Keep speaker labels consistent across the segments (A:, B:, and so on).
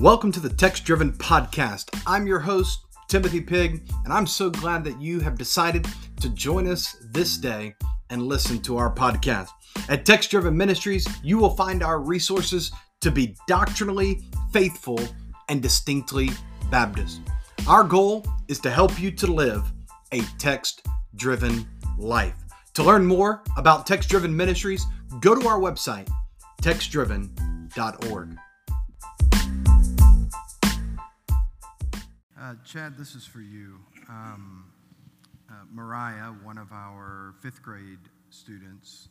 A: Welcome to the Text Driven Podcast. I'm your host, Timothy Pig, and I'm so glad that you have decided to join us this day and listen to our podcast. At Text Driven Ministries, you will find our resources to be doctrinally faithful and distinctly Baptist. Our goal is to help you to live a text driven life. To learn more about Text Driven Ministries, go to our website, textdriven.org.
B: Uh, Chad, this is for you. Um, uh, Mariah, one of our fifth grade students,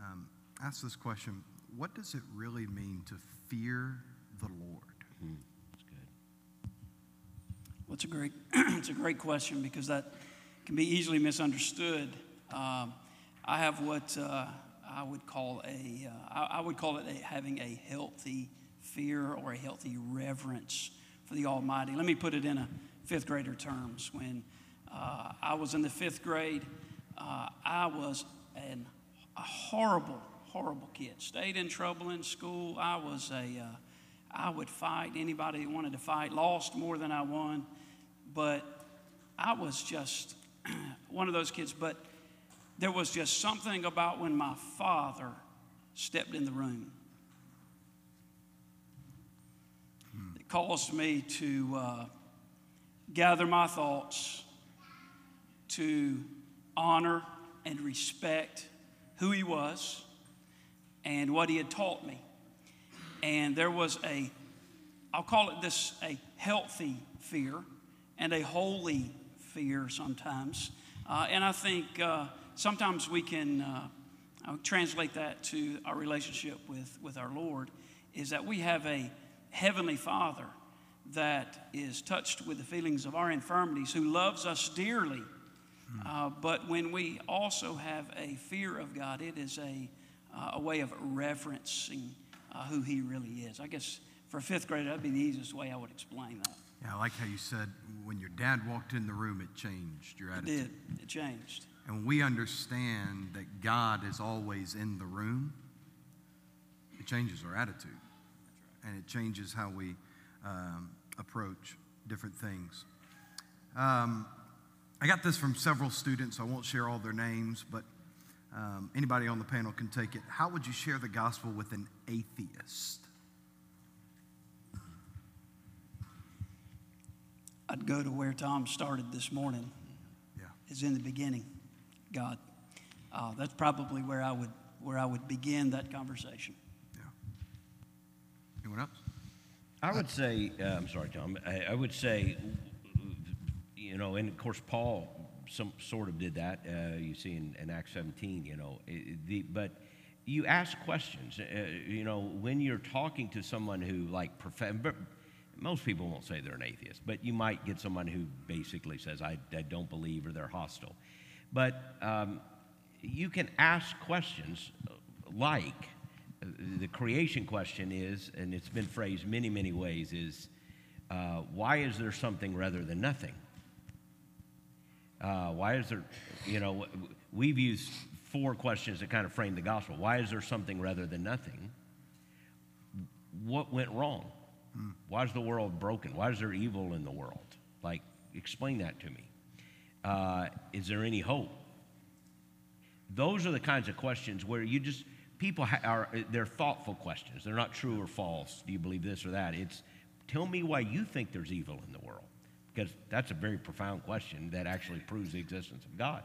B: um, asked this question What does it really mean to fear the Lord? Mm, that's good.
C: Well, it's a great, it's a great question because that can be easily misunderstood. Um, I have what uh, I would call a, uh, I, I would call it a, having a healthy fear or a healthy reverence for the Almighty. Let me put it in a fifth grader terms. When uh, I was in the fifth grade, uh, I was an, a horrible, horrible kid. Stayed in trouble in school. I was a, uh, I would fight anybody that wanted to fight. Lost more than I won, but I was just one of those kids. But there was just something about when my father stepped in the room caused me to uh, gather my thoughts, to honor and respect who he was and what he had taught me. And there was a, I'll call it this, a healthy fear and a holy fear sometimes. Uh, and I think uh, sometimes we can uh, translate that to our relationship with, with our Lord, is that we have a Heavenly Father that is touched with the feelings of our infirmities, who loves us dearly. Uh, but when we also have a fear of God, it is a, uh, a way of reverencing uh, who He really is. I guess for a fifth grader, that'd be the easiest way I would explain that.
B: Yeah, I like how you said when your dad walked in the room, it changed your attitude.
C: It did. It changed.
B: And we understand that God is always in the room, it changes our attitude and it changes how we um, approach different things. Um, I got this from several students. I won't share all their names, but um, anybody on the panel can take it. How would you share the gospel with an atheist?
C: I'd go to where Tom started this morning. Yeah. Is in the beginning, God. Uh, that's probably where I would where I would begin that conversation.
B: Anyone else?
D: I would say, uh, I'm sorry, Tom. I, I, would say, you know, and of course, Paul some sort of did that. Uh, you see in, in, Acts 17, you know, the, but you ask questions. Uh, you know, when you're talking to someone who like but most people won't say they're an atheist, but you might get someone who basically says, I, I don't believe or they're hostile. But um, you can ask questions like, the creation question is, and it's been phrased many, many ways, is uh, why is there something rather than nothing? Uh, why is there, you know, we've used four questions to kind of frame the gospel. Why is there something rather than nothing? What went wrong? Hmm. Why is the world broken? Why is there evil in the world? Like, explain that to me. Uh, is there any hope? Those are the kinds of questions where you just, people are they're thoughtful questions. They're not true or false. Do you believe this or that? It's tell me why you think there's evil in the world. Because that's a very profound question that actually proves the existence of God.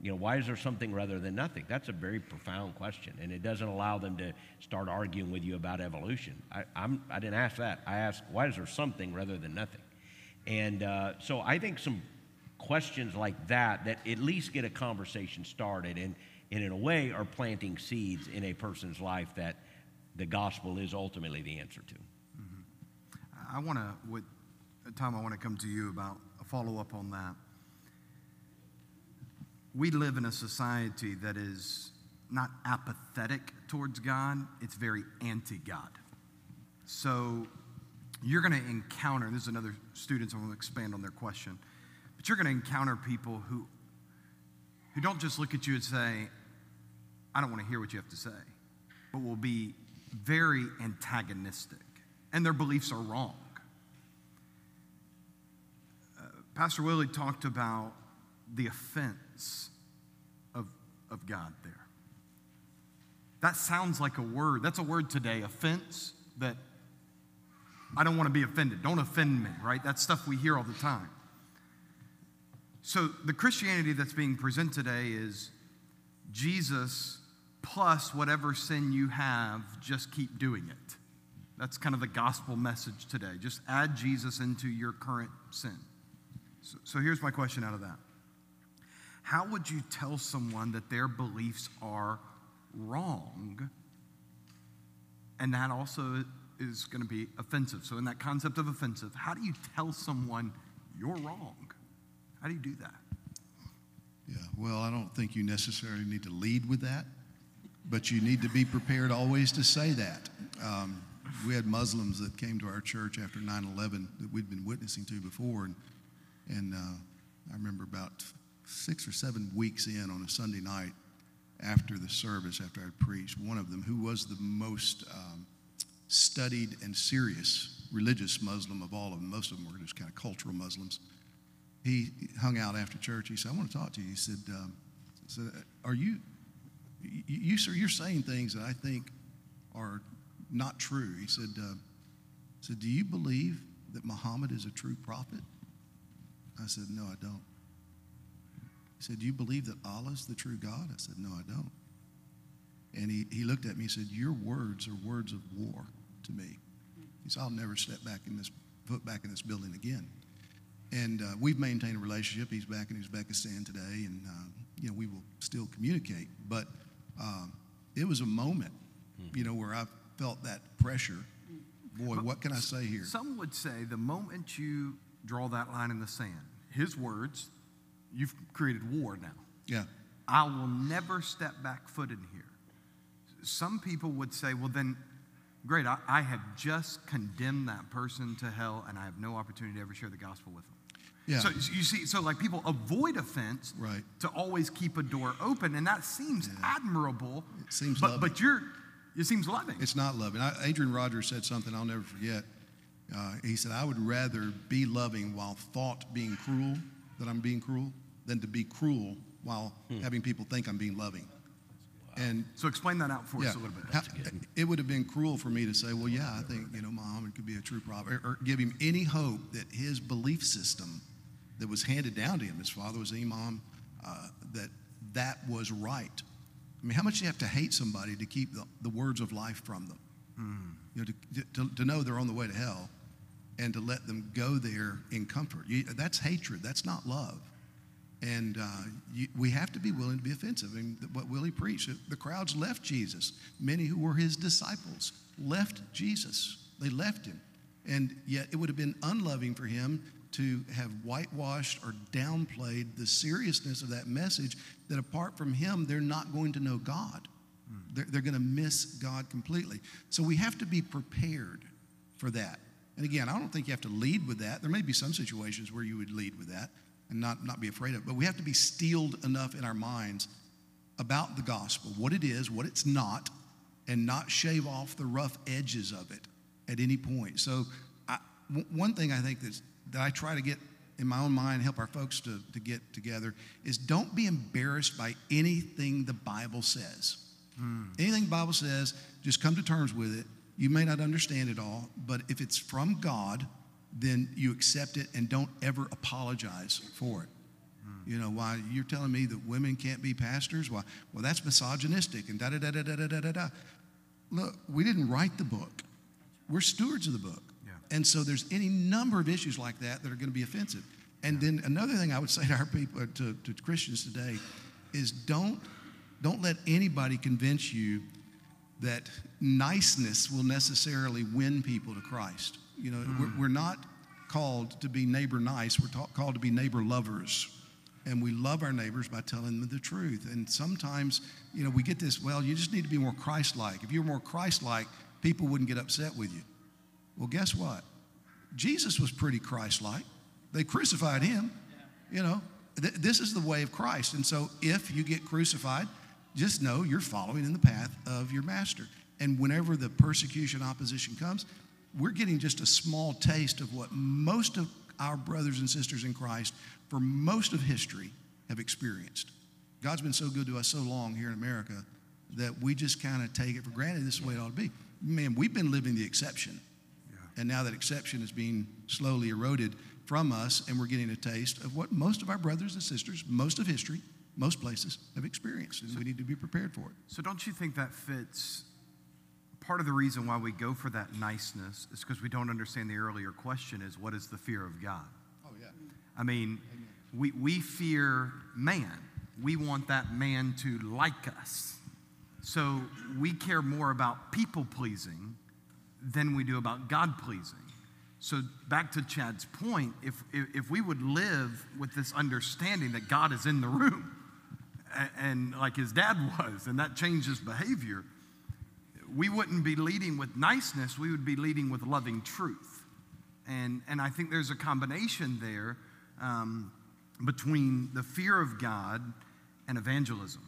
D: You know, why is there something rather than nothing? That's a very profound question, and it doesn't allow them to start arguing with you about evolution. I, I'm, I didn't ask that. I asked, why is there something rather than nothing? And uh, so I think some questions like that that at least get a conversation started. And and in a way are planting seeds in a person's life that the gospel is ultimately the answer to.
B: Mm-hmm. I want to, with Tom, I want to come to you about a follow up on that. We live in a society that is not apathetic towards God, it's very anti God. So you're going to encounter, this is another students, I want to expand on their question, but you're going to encounter people who, who don't just look at you and say, I don't want to hear what you have to say, but will be very antagonistic, and their beliefs are wrong. Uh, Pastor Willie talked about the offense of, of God there. That sounds like a word. That's a word today, offense, that I don't want to be offended. Don't offend me, right? That's stuff we hear all the time. So the Christianity that's being presented today is Jesus plus whatever sin you have, just keep doing it. That's kind of the gospel message today. Just add Jesus into your current sin. So, so here's my question out of that How would you tell someone that their beliefs are wrong? And that also is going to be offensive. So, in that concept of offensive, how do you tell someone you're wrong? How do you do that?
E: Yeah, well, I don't think you necessarily need to lead with that, but you need to be prepared always to say that. Um, we had Muslims that came to our church after 9 11 that we'd been witnessing to before, and, and uh, I remember about six or seven weeks in on a Sunday night after the service, after I'd preached, one of them, who was the most um, studied and serious religious Muslim of all of them, most of them were just kind of cultural Muslims he hung out after church. He said, I want to talk to you. He said, um, said Are you, you, sir, you're saying things that I think are not true. He said, uh, said, Do you believe that Muhammad is a true prophet? I said, No, I don't. He said, Do you believe that Allah is the true God? I said, No, I don't. And he, he looked at me and said, Your words are words of war to me. He said, I'll never step back in this foot back in this building again. And uh, we've maintained a relationship. He's back in Uzbekistan today, and uh, you know we will still communicate. But um, it was a moment, you know, where I felt that pressure. Boy, what can I say here?
B: Some would say the moment you draw that line in the sand, his words, you've created war now.
E: Yeah.
B: I will never step back foot in here. Some people would say, well, then, great, I, I have just condemned that person to hell and I have no opportunity to ever share the gospel with them.
E: Yeah.
B: So you see, so like people avoid offense
E: Right.
B: to always keep a door open, and that seems admirable.
E: It seems
B: but
E: loving.
B: but you're it seems loving.
E: It's not loving. I, Adrian Rogers said something I'll never forget. Uh, he said, I would rather be loving while thought being cruel, that I'm being cruel, than to be cruel while having people think I'm being loving. And
B: so explain that out for
E: yeah,
B: us a little bit.
E: how- it would have been cruel for me to say, well, yeah, I think, you know, Muhammad could be a true prophet, or, or give him any hope that his belief system that was handed down to him, his father was imam, uh, that that was right. I mean, how much do you have to hate somebody to keep the, the words of life from them? You know, to, to, to know they're on the way to hell and to let them go there in comfort. You, that's hatred. That's not love. And uh, you, we have to be willing to be offensive. I mean, what Willie preached, the crowds left Jesus. Many who were his disciples left Jesus. They left him. And yet it would have been unloving for him to have whitewashed or downplayed the seriousness of that message that apart from him, they're not going to know God. Hmm. They're, they're going to miss God completely. So we have to be prepared for that. And again, I don't think you have to lead with that. There may be some situations where you would lead with that and not, not be afraid of it. But we have to be steeled enough in our minds about the gospel, what it is, what it's not, and not shave off the rough edges of it at any point. So, one thing I think that's, that I try to get in my own mind, help our folks to, to get together, is don't be embarrassed by anything the Bible says. Hmm. Anything the Bible says, just come to terms with it. You may not understand it all, but if it's from God, then you accept it and don't ever apologize for it. Hmm. You know, why you're telling me that women can't be pastors? Why? Well, that's misogynistic and da da da da da da da. da. Look, we didn't write the book. We're stewards of the book. And so there's any number of issues like that that are going to be offensive. And then another thing I would say to our people, uh, to, to Christians today, is don't don't let anybody convince you that niceness will necessarily win people to Christ. You know, we're, we're not called to be neighbor nice. We're ta- called to be neighbor lovers. And we love our neighbors by telling them the truth. And sometimes, you know, we get this, well, you just need to be more Christ like. If you're more Christ like, people wouldn't get upset with you. Well, guess what? Jesus was pretty Christ like. They crucified him. You know, th- this is the way of Christ. And so if you get crucified, just know you're following in the path of your master. And whenever the persecution, opposition comes, we're getting just a small taste of what most of our brothers and sisters in Christ for most of history have experienced. God's been so good to us so long here in America that we just kind of take it for granted this is the way it ought to be. Man, we've been living the exception. And now that exception is being slowly eroded from us, and we're getting a taste of what most of our brothers and sisters, most of history, most places have experienced. And we need to be prepared for it.
B: So, don't you think that fits? Part of the reason why we go for that niceness is because we don't understand the earlier question is what is the fear of God?
E: Oh, yeah.
B: I mean, we, we fear man. We want that man to like us. So we care more about people pleasing than we do about God pleasing. So back to Chad's point, if, if, we would live with this understanding that God is in the room, and, and like his dad was, and that changes behavior, we wouldn't be leading with niceness, we would be leading with loving truth. And, and I think there's a combination there um, between the fear of God and evangelism,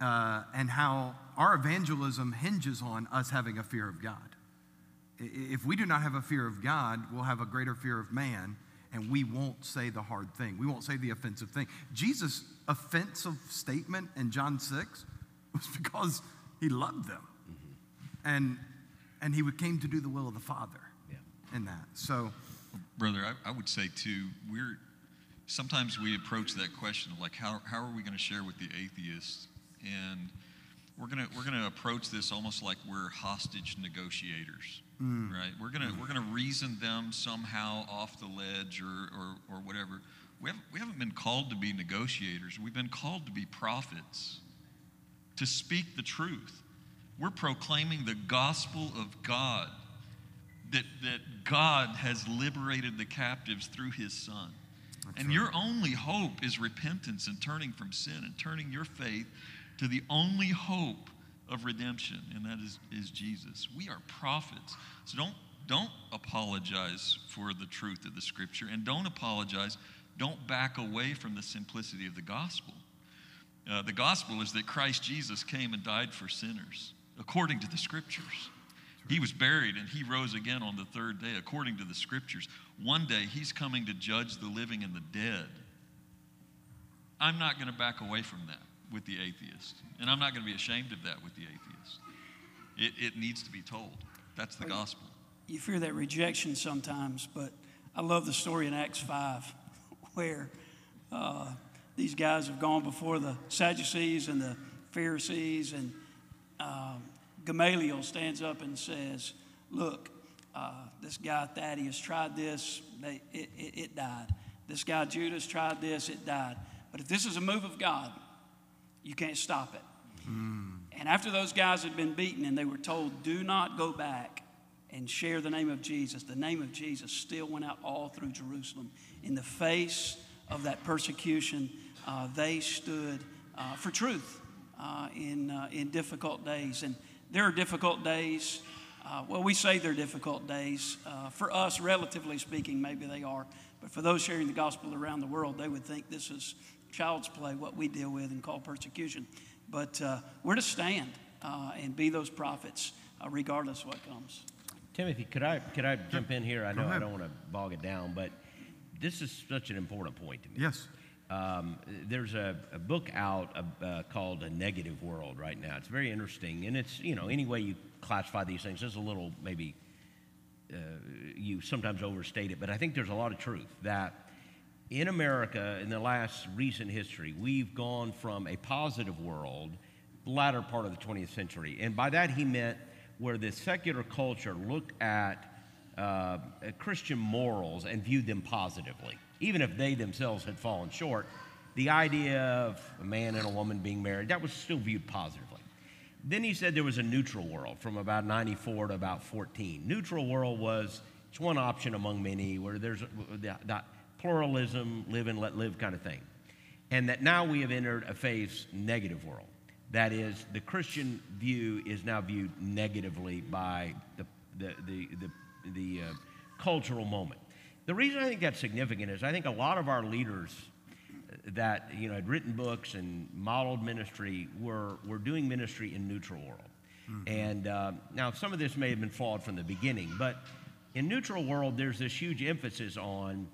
B: uh, and how our evangelism hinges on us having a fear of God. I- If we do not have a fear of God, we'll have a greater fear of man, and we won't say the hard thing. We won't say the offensive thing. Jesus' offensive statement in John 6 was because he loved them. Mm-hmm. And, and he came to do the will of the Father
D: Yeah.
B: in that. So,
F: Brother, I, I would say too, we're sometimes we approach that question of like how, how are we going to share with the atheists? And we're gonna we're gonna approach this almost like we're hostage negotiators. Mm. Right? We're gonna mm. we're gonna reason them somehow off the ledge or, or, or whatever. We haven't, we haven't been called to be negotiators. We've been called to be prophets, to speak the truth. We're proclaiming the gospel of God that, that God has liberated the captives through his son. and your only hope is repentance and turning from sin and turning your faith to the only hope of redemption, and that is, is Jesus. We are prophets. So don't, don't apologize for the truth of the scripture and don't apologize. Don't back away from the simplicity of the gospel. Uh, the gospel is that Christ Jesus came and died for sinners according to the scriptures. He was buried and he rose again on the third day according to the scriptures. One day he's coming to judge the living and the dead. I'm not going to back away from that with the atheist, and I'm not going to be ashamed of that with the atheist. It, it needs to be told. That's the gospel.
C: you fear that rejection sometimes, but I love the story in Acts 5 where uh, these guys have gone before the Sadducees and the Pharisees, and uh, Gamaliel stands up and says, Look, uh, this guy Thaddeus tried this, they, it, it, it died. This guy Judas tried this, it died. But if this is a move of God, you can't stop it. And after those guys had been beaten and they were told, do not go back and share the name of Jesus, the name of Jesus still went out all through Jerusalem. In the face of that persecution, uh, they stood uh, for truth uh, in, uh, in difficult days. And there are difficult days. Uh, well, we say they're difficult days. Uh, for us, relatively speaking, maybe they are. But for those sharing the gospel around the world, they would think this is child's play, what we deal with and call persecution. But uh, we're to stand uh, and be those prophets, uh, regardless of what comes.
D: Timothy, could I could I jump in here? I know I don't want to bog it down, but this is such an important point to me.
B: yes.
D: Um, there's a, a book out uh, uh, called A Negative World right now. It's very interesting, and it's you know any way you classify these things, there's a little maybe uh, you sometimes overstate it, but I think there's a lot of truth that in America in the last recent history, we've gone from a positive world, latter part of the 20th century, and by that he meant where the secular culture looked at uh, Christian morals and viewed them positively, even if they themselves had fallen short. The idea of a man and a woman being married, that was still viewed positively. Then he said there was a neutral world from about 94 to about 14. Neutral world was it's one option among many where there's the, the pluralism, live and let live kind of thing. And that now we have entered a phase negative world. That is, the Christian view is now viewed negatively by the, the, the, the, the uh, cultural moment. The reason I think that's significant is I think a lot of our leaders that you know had written books and modeled ministry were were doing ministry in neutral world. And uh, now some of this may have been flawed from the beginning, but in neutral world there's this huge emphasis on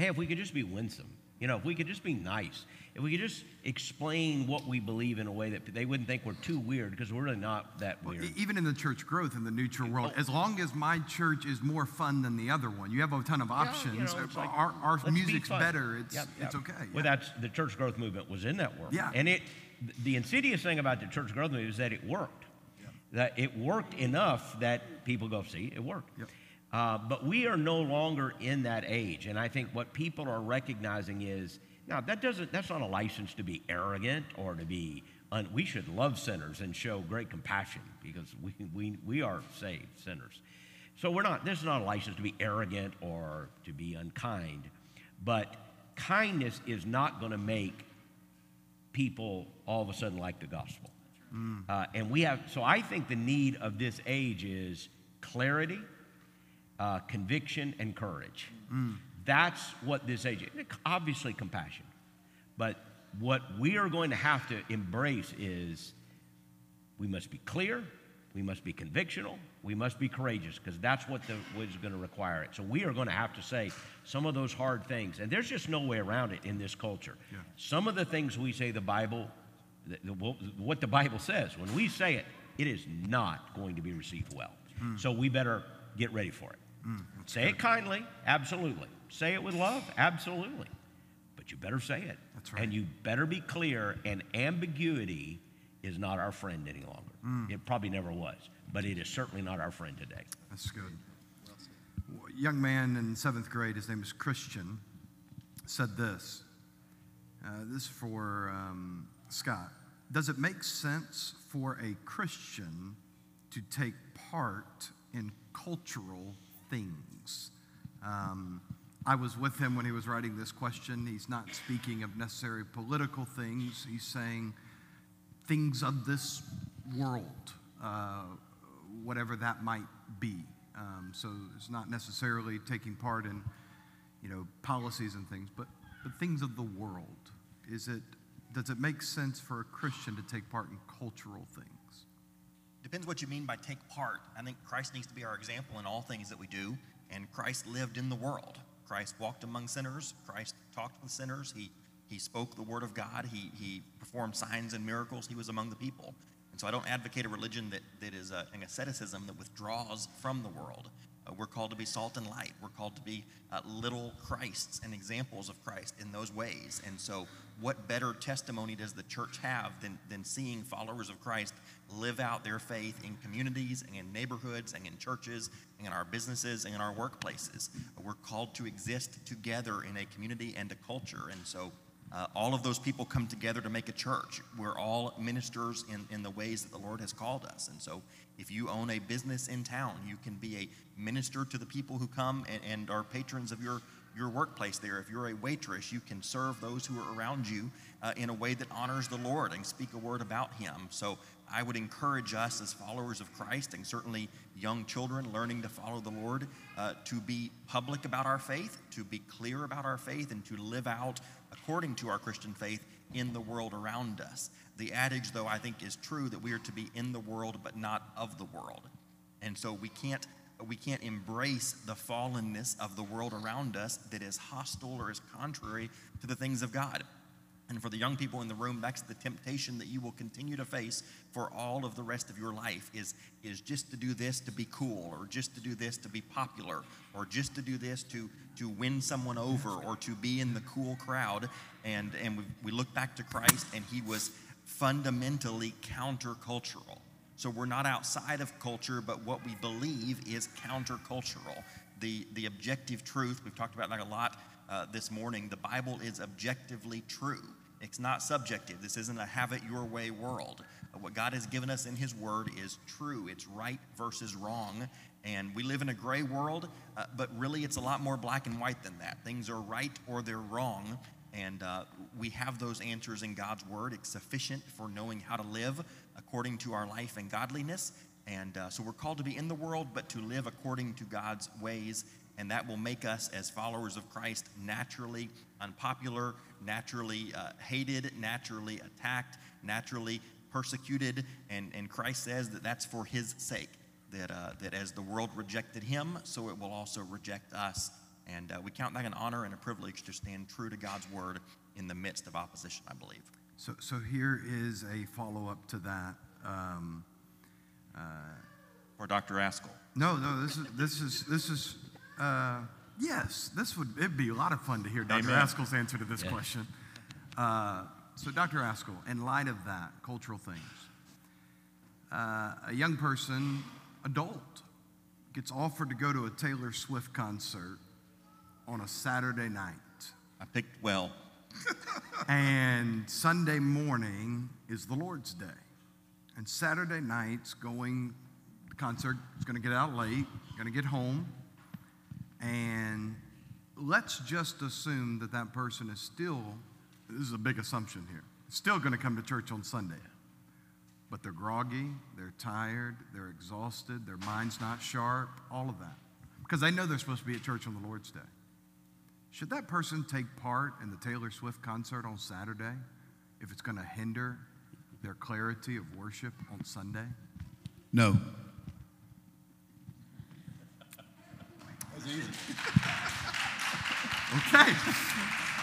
D: hey, if we could just be winsome, you know, if we could just be nice, if we could just explain what we believe in a way that they wouldn't think we're too weird because we're really not that
B: Well,
D: weird.
B: e- even in the church growth in the neutral world, as long as my church is more fun than the other one, you have a ton of
D: Yeah, you
B: options.
D: know, it's like,
B: our our
D: let's be
B: music's better. It's
D: Yep,
B: it's
D: yep.
B: okay.
D: Well, that's the church growth movement was in that world.
B: Yeah.
D: And it, the insidious thing about the church growth movement is that it worked. That it worked enough that people go, see, it worked. Uh, but we are no longer in that age, and I think what people are recognizing is now that doesn't that's not a license to be arrogant or to be. Un, we should love sinners and show great compassion because we, we, we are saved sinners. So we're not. This is not a license to be arrogant or to be unkind, but kindness is not going to make people all of a sudden like the gospel. Uh, and we have, so I think the need of this age is clarity, uh, conviction, and courage. That's what this age is. Obviously, compassion. But what we are going to have to embrace is we must be clear, we must be convictional, we must be courageous, because that's what the what is going to require it. So we are going to have to say some of those hard things, and there's just no way around it in this culture. Some of the things we say the Bible, the, the, what the Bible says, when we say it, it is not going to be received well. So we better get ready for it. Say it kindly, absolutely. Say it with love, absolutely. But you better say it.
B: That's right.
D: And you better be clear, and ambiguity is not our friend any longer. It probably never was, but it is certainly not our friend today.
B: That's good. A young man in seventh grade, his name is Christian, said this. Uh, this is for um, Scott. Does it make sense for a Christian to take part in cultural things? Um, I was with him when he was writing this question. He's not speaking of necessary political things. He's saying things of this world, uh, whatever that might be. Um, so it's not necessarily taking part in, you know, policies and things, but, but things of the world. Is it, does it make sense for a Christian to take part in cultural things?
G: Depends what you mean by take part. I think Christ needs to be our example in all things that we do, and Christ lived in the world. Christ walked among sinners. Christ talked with sinners. He, he spoke the word of God. He, he performed signs and miracles. He was among the people. And so I don't advocate a religion that, that is a, an asceticism that withdraws from the world. Uh, we're called to be salt and light. We're called to be uh, little Christs and examples of Christ in those ways. And so, what better testimony does the church have than, than seeing followers of Christ live out their faith in communities and in neighborhoods and in churches and in our businesses and in our workplaces? We're called to exist together in a community and a culture. And so, uh, all of those people come together to make a church. We're all ministers in, in the ways that the Lord has called us. And so, if you own a business in town, you can be a minister to the people who come and, and are patrons of your, your workplace there. If you're a waitress, you can serve those who are around you uh, in a way that honors the Lord and speak a word about Him. So, I would encourage us as followers of Christ and certainly young children learning to follow the Lord uh, to be public about our faith, to be clear about our faith, and to live out according to our Christian faith in the world around us. The adage, though, I think is true that we are to be in the world but not of the world. And so we can't we can't embrace the fallenness of the world around us that is hostile or is contrary to the things of God. And for the young people in the room, that's the temptation that you will continue to face for all of the rest of your life is, is just to do this to be cool, or just to do this to be popular, or just to do this to, to win someone over, or to be in the cool crowd. And, and we, we look back to Christ, and he was fundamentally countercultural. So we're not outside of culture, but what we believe is countercultural. The, the objective truth, we've talked about that a lot uh, this morning, the Bible is objectively true. It's not subjective. This isn't a have it your way world. What God has given us in His Word is true. It's right versus wrong. And we live in a gray world, uh, but really it's a lot more black and white than that. Things are right or they're wrong. And uh, we have those answers in God's Word. It's sufficient for knowing how to live according to our life and godliness. And uh, so we're called to be in the world, but to live according to God's ways. And that will make us, as followers of Christ, naturally unpopular, naturally uh, hated, naturally attacked, naturally persecuted. And, and Christ says that that's for His sake. That, uh, that as the world rejected Him, so it will also reject us. And uh, we count that an honor and a privilege to stand true to God's word in the midst of opposition, I believe.
B: So, so here is a follow up to that. Um,
G: For Dr. Ascol.
B: no, no, this is this is this is uh, yes, this would it'd be a lot of fun to hear Dr.
G: Amen.
B: Ascol's answer to this question. Uh, so, Dr. Ascol, in light of that, cultural things, uh, a young person, adult, gets offered to go to a Taylor Swift concert on a Saturday night.
G: I picked well.
B: And Sunday morning is the Lord's Day. And Saturday night's going, the concert is going to get out late, going to get home. And let's just assume that that person is still, this is a big assumption here, still going to come to church on Sunday. But they're groggy, they're tired, they're exhausted, their mind's not sharp, all of that. Because they know they're supposed to be at church on the Lord's Day. Should that person take part in the Taylor Swift concert on Saturday if it's going to hinder their clarity of worship on Sunday?
E: No.
B: Okay.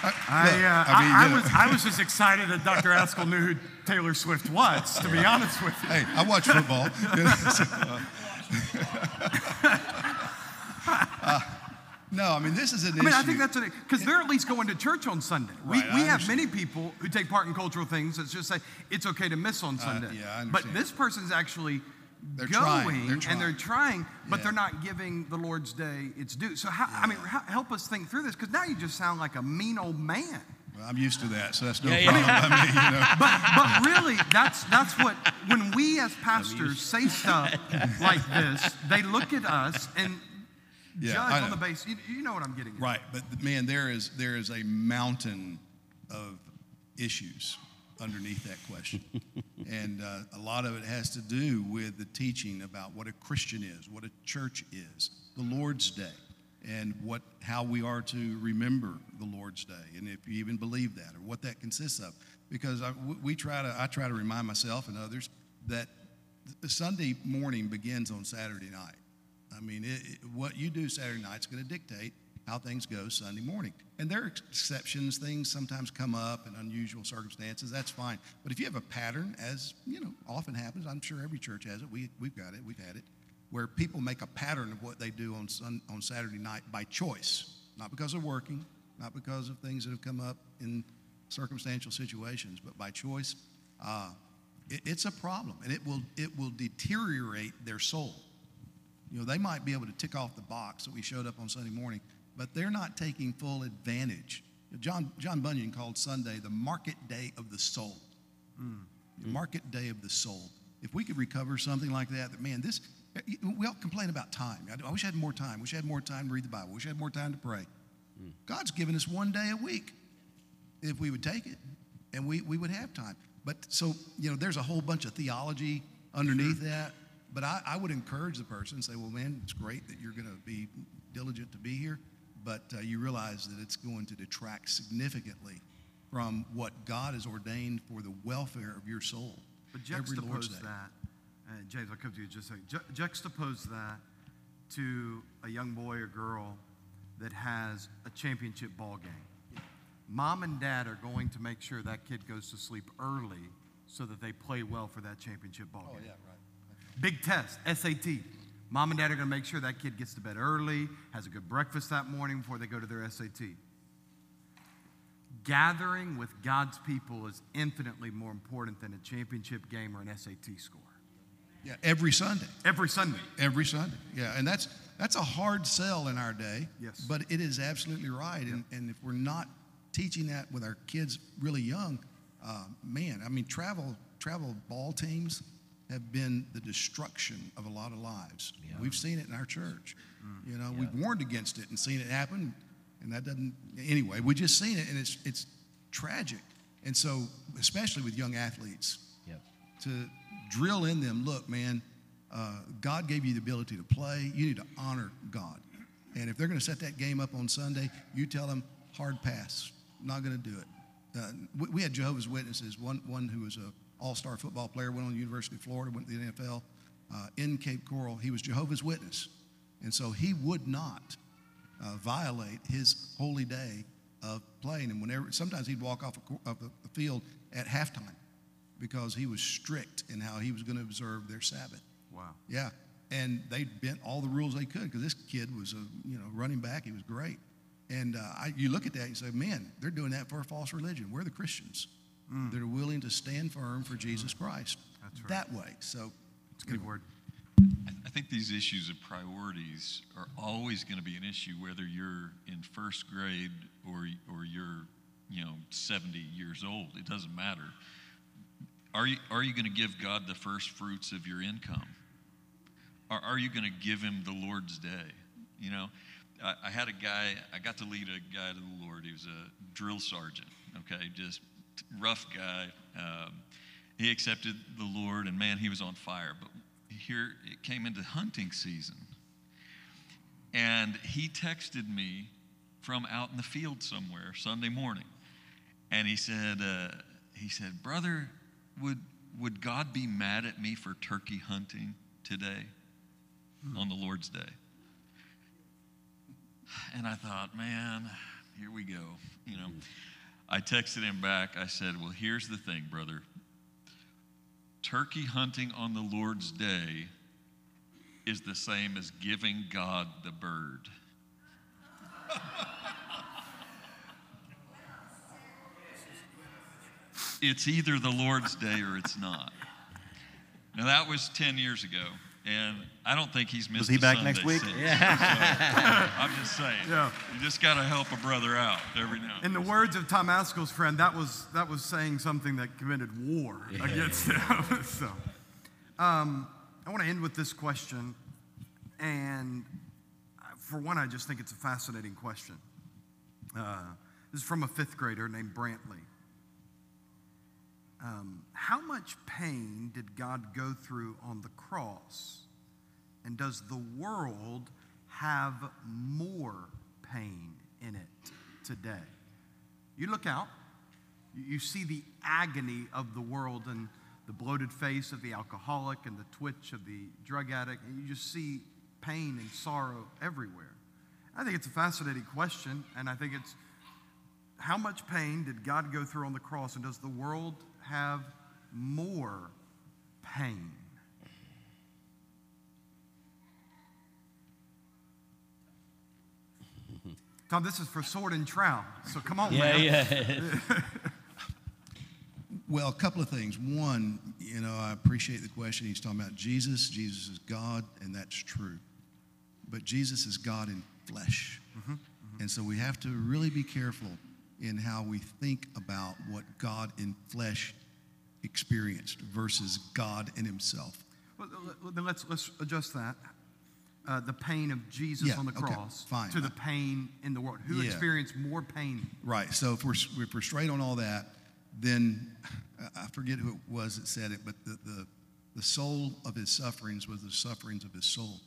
B: I, uh,
E: I mean,
B: I, I was, I was just excited that Dr. Ascol knew who Taylor Swift was, to be honest with you.
E: Hey, I watch football. You know, so, uh, no, I mean this is an
B: I mean,
E: issue.
B: I think that's an because they're at least going to church on Sunday. We,
E: Right, I
B: we have many people who take part in cultural things that just say it's okay to miss on uh, Sunday.
E: yeah, I understand.
B: but
E: understand.
B: this person's actually
E: They're
B: going
E: trying, they're
B: and they're trying, but
E: Yeah.
B: they're not giving the Lord's Day its due. So, how, I mean, how, help us think through this because now you just sound like a mean old man.
E: Well, I'm used to that, so that's no
D: Yeah, yeah.
E: problem. I mean, you know,
B: But but really, that's that's what when we as pastors say stuff like this, they look at us and
E: Yeah,
B: judge on the basis. You, you know what I'm getting at.
E: right? But man, there is there is a mountain of issues underneath that question, and uh, a lot of it has to do with the teaching about what a Christian is, what a church is, the Lord's Day, and what how we are to remember the Lord's Day, and if you even believe that or what that consists of. Because I, we try to, I try to remind myself and others that Sunday morning begins on Saturday night. I mean, it, it- what you do Saturday night is going to dictate how things go Sunday morning. And there are exceptions. Things sometimes come up in unusual circumstances. That's fine. But if you have a pattern, as you know, often happens, I'm sure every church has it. We, we've got it. We've had it, where people make a pattern of what they do on sun, on Saturday night by choice, not because they're working, not because of things that have come up in circumstantial situations, but by choice. Uh, it, it's a problem, and it will it will deteriorate their soul. You know, they might be able to tick off the box that we showed up on Sunday morning, but they're not taking full advantage. John, John Bunyan called Sunday the market day of the soul. Hmm. The market day of the soul. If we could recover something like that, that man, this, we all complain about time. I wish I had more time. Wish I had more time to read the Bible. Wish I had more time to pray. Hmm. God's given us one day a week if we would take it and we, we would have time. But so, you know, there's a whole bunch of theology underneath that. But I, I would encourage the person and say, well, man, it's great that you're going to be diligent to be here, but uh, you realize that it's going to detract significantly from what God has ordained for the welfare of your soul.
B: But juxtapose that, uh, James, I'll come to you just a second. Ju- juxtapose that to a young boy or girl that has a championship ball game. Mom and dad are going to make sure that kid goes to sleep early so that they play well for that championship ball game.
E: Oh, yeah, right.
B: Big test, SAT. Mom and dad are going to make sure that kid gets to bed early, has a good breakfast that morning before they go to their SAT. Gathering with God's people is infinitely more important than a championship game or an SAT score.
E: Yeah, every Sunday.
B: Every Sunday.
E: Every Sunday. Yeah, and that's that's a hard sell in our day.
B: Yes.
E: But it is absolutely right. And, and if we're not teaching that with our kids really young, uh, man, I mean, travel travel ball teams have been the destruction of a lot of lives. We've seen it in our church. You know, we've warned against it and seen it happen, and that doesn't. Anyway, we just seen it, and it's it's tragic. And so, especially with young athletes,
D: Yep.
E: to drill in them look, man, uh, God gave you the ability to play. You need to honor God. And if they're going to set that game up on Sunday, you tell them, hard pass, not going to do it. Uh, we, we had Jehovah's Witnesses, one, one who was a all-star football player, went on the University of Florida, went to the NFL. Uh, in Cape Coral, he was Jehovah's Witness. And so he would not uh, violate his holy day of playing. And whenever, sometimes he'd walk off a, of the field at halftime because he was strict in how he was going to observe their Sabbath.
B: Wow.
E: Yeah, and they bent all the rules they could because this kid was a you know running back. He was great, and uh, I, you look at that and you say, man, they're doing that for a false religion. We're the Christians Mm. that are willing to stand firm for Jesus mm-hmm. Christ
B: That's right.
E: that way. So
B: It's a good word.
F: I, I think these issues of priorities are always going to be an issue, whether you're in first grade or or you're, you know, 70 years old. It doesn't matter. Are you are you going to give God the first fruits of your income? Are, are you going to give Him the Lord's day? You know, I, I had a guy. I got to lead a guy to the Lord. He was a drill sergeant. Okay, just rough guy. Um, he accepted the Lord, and man, he was on fire. But here it came into hunting season, and he texted me from out in the field somewhere Sunday morning, and he said, uh, he said, brother, would would God be mad at me for turkey hunting today on the Lord's day? And I thought, man, here we go. You know, I texted him back. I said, well, here's the thing, brother turkey hunting on the Lord's day is the same as giving God the bird. it's either the Lord's day or it's not. Now, that was 10 years ago, and I don't think he's missed Is
G: he
F: a
G: back
F: Sunday
G: next week?
F: since. So, I'm just saying.
B: Yeah.
F: You just got to help a brother out every now and
B: In the
F: then.
B: words of Tom Ascol's friend, that was that was saying something that committed war against him. so, um, I want to end with this question, and uh, for one, I just think it's a fascinating question. Uh, this is from a fifth grader named Brantley. Um, how much pain did God go through on the cross? And does the world have more pain in it today? You look out, you- see the agony of the world and the bloated face of the alcoholic and the twitch of the drug addict, and you just see pain and sorrow everywhere. I think it's a fascinating question, and I think it's how much pain did God go through on the cross, and does the world have more pain? Tom, this is for sword and trowel, so come on,
D: Yeah,
B: man.
D: yeah.
E: Well, a couple of things. One, you know, I appreciate the question. He's talking about Jesus. Jesus is God, and that's true. But Jesus is God in flesh. Mm-hmm, mm-hmm. And so we have to really be careful in how we think about what God in flesh experienced versus God in himself.
B: Well, then let's let's adjust that. Uh, the pain of Jesus
E: Yeah,
B: on the
E: okay,
B: cross
E: fine.
B: to the pain in the world. Who
E: Yeah.
B: experienced more pain?
E: Right. So if we're, if we're straight on all that, then I forget who it was that said it, but the, the, the soul of his sufferings was the sufferings of his soul.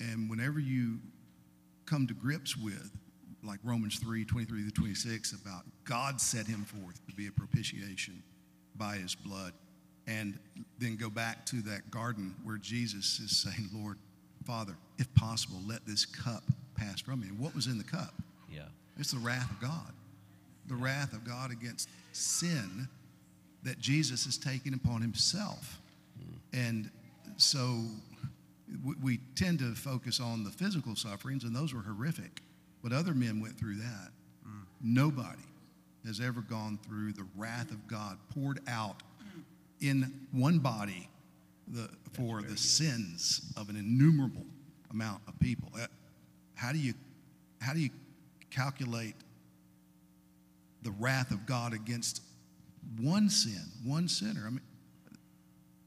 E: And whenever you come to grips with, like Romans 3 23 to 26, about God set him forth to be a propitiation by his blood, and then go back to that garden where Jesus is saying, Lord, Father, if possible, let this cup pass from me. And what was in the cup?
D: yeah.
E: It's the wrath of God. The wrath of God against sin that Jesus is taking upon himself. Hmm. And so we, we tend to focus on the physical sufferings, and those were horrific. But other men went through that. Nobody has ever gone through the wrath of God poured out in one body the, for the sins of an innumerable amount of people. Uh, How do you, how do you calculate the wrath of God against one sin, one sinner? I mean,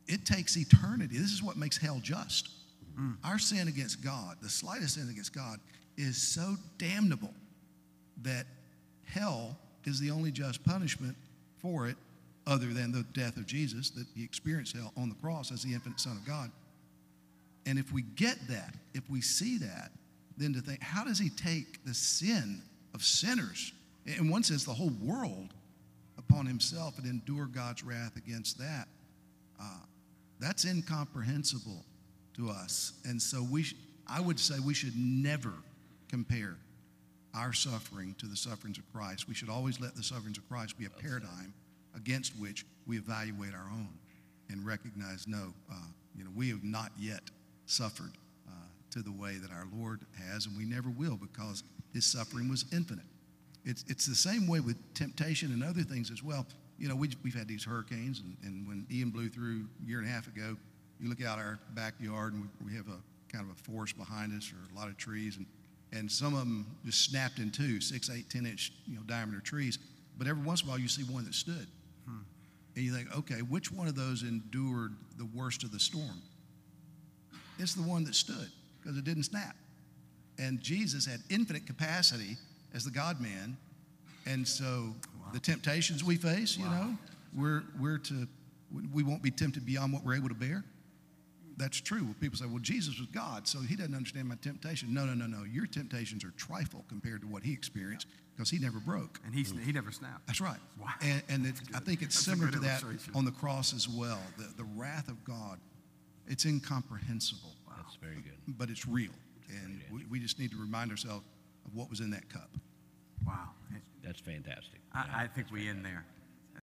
E: it takes eternity. This is what makes hell just. Our sin against God, the slightest sin against God, is so damnable that hell is the only just punishment for it, other than the death of Jesus, that he experienced hell on the cross as the infinite Son of God. And if we get that, if we see that, then to think, how does he take the sin of sinners, in one sense, the whole world, upon himself and endure God's wrath against that? Uh, that's incomprehensible to us. And so we, sh- I would say we should never compare our suffering to the sufferings of Christ. We should always let the sufferings of Christ be a paradigm against which we evaluate our own and recognize no, uh, you know, we have not yet suffered uh, to the way that our Lord has, and we never will because his suffering was infinite. It's, it's the same way with temptation and other things as well. You know, we, we've had these hurricanes, and, and when Ian blew through a year and a half ago, you look out our backyard, and we, we have a kind of a forest behind us, or a lot of trees, and, and some of them just snapped in two, six, eight, ten inch, you know, diameter trees. But every once in a while, you see one that stood, hmm. and you think, okay, which one of those endured the worst of the storm? It's the one that stood because it didn't snap. And Jesus had infinite capacity as the God man. And so the temptations we face, you know, we're, we're to, we won't be tempted beyond what we're able to bear. That's true. Well, people say, well, Jesus was God, so he doesn't understand my temptation. No, no, no, no. Your temptations are trifle compared to what he experienced because he never broke.
H: And he's, mm. he never snapped.
E: That's right.
H: Wow.
E: And, and it's, I think it's
H: That's
E: similar to that on the cross as well. The, the wrath of God, it's incomprehensible, Wow.
D: That's very good.
E: but it's real. And we, we just need to remind ourselves of what was in that cup.
H: Wow.
D: That's fantastic.
H: I, I think we end there.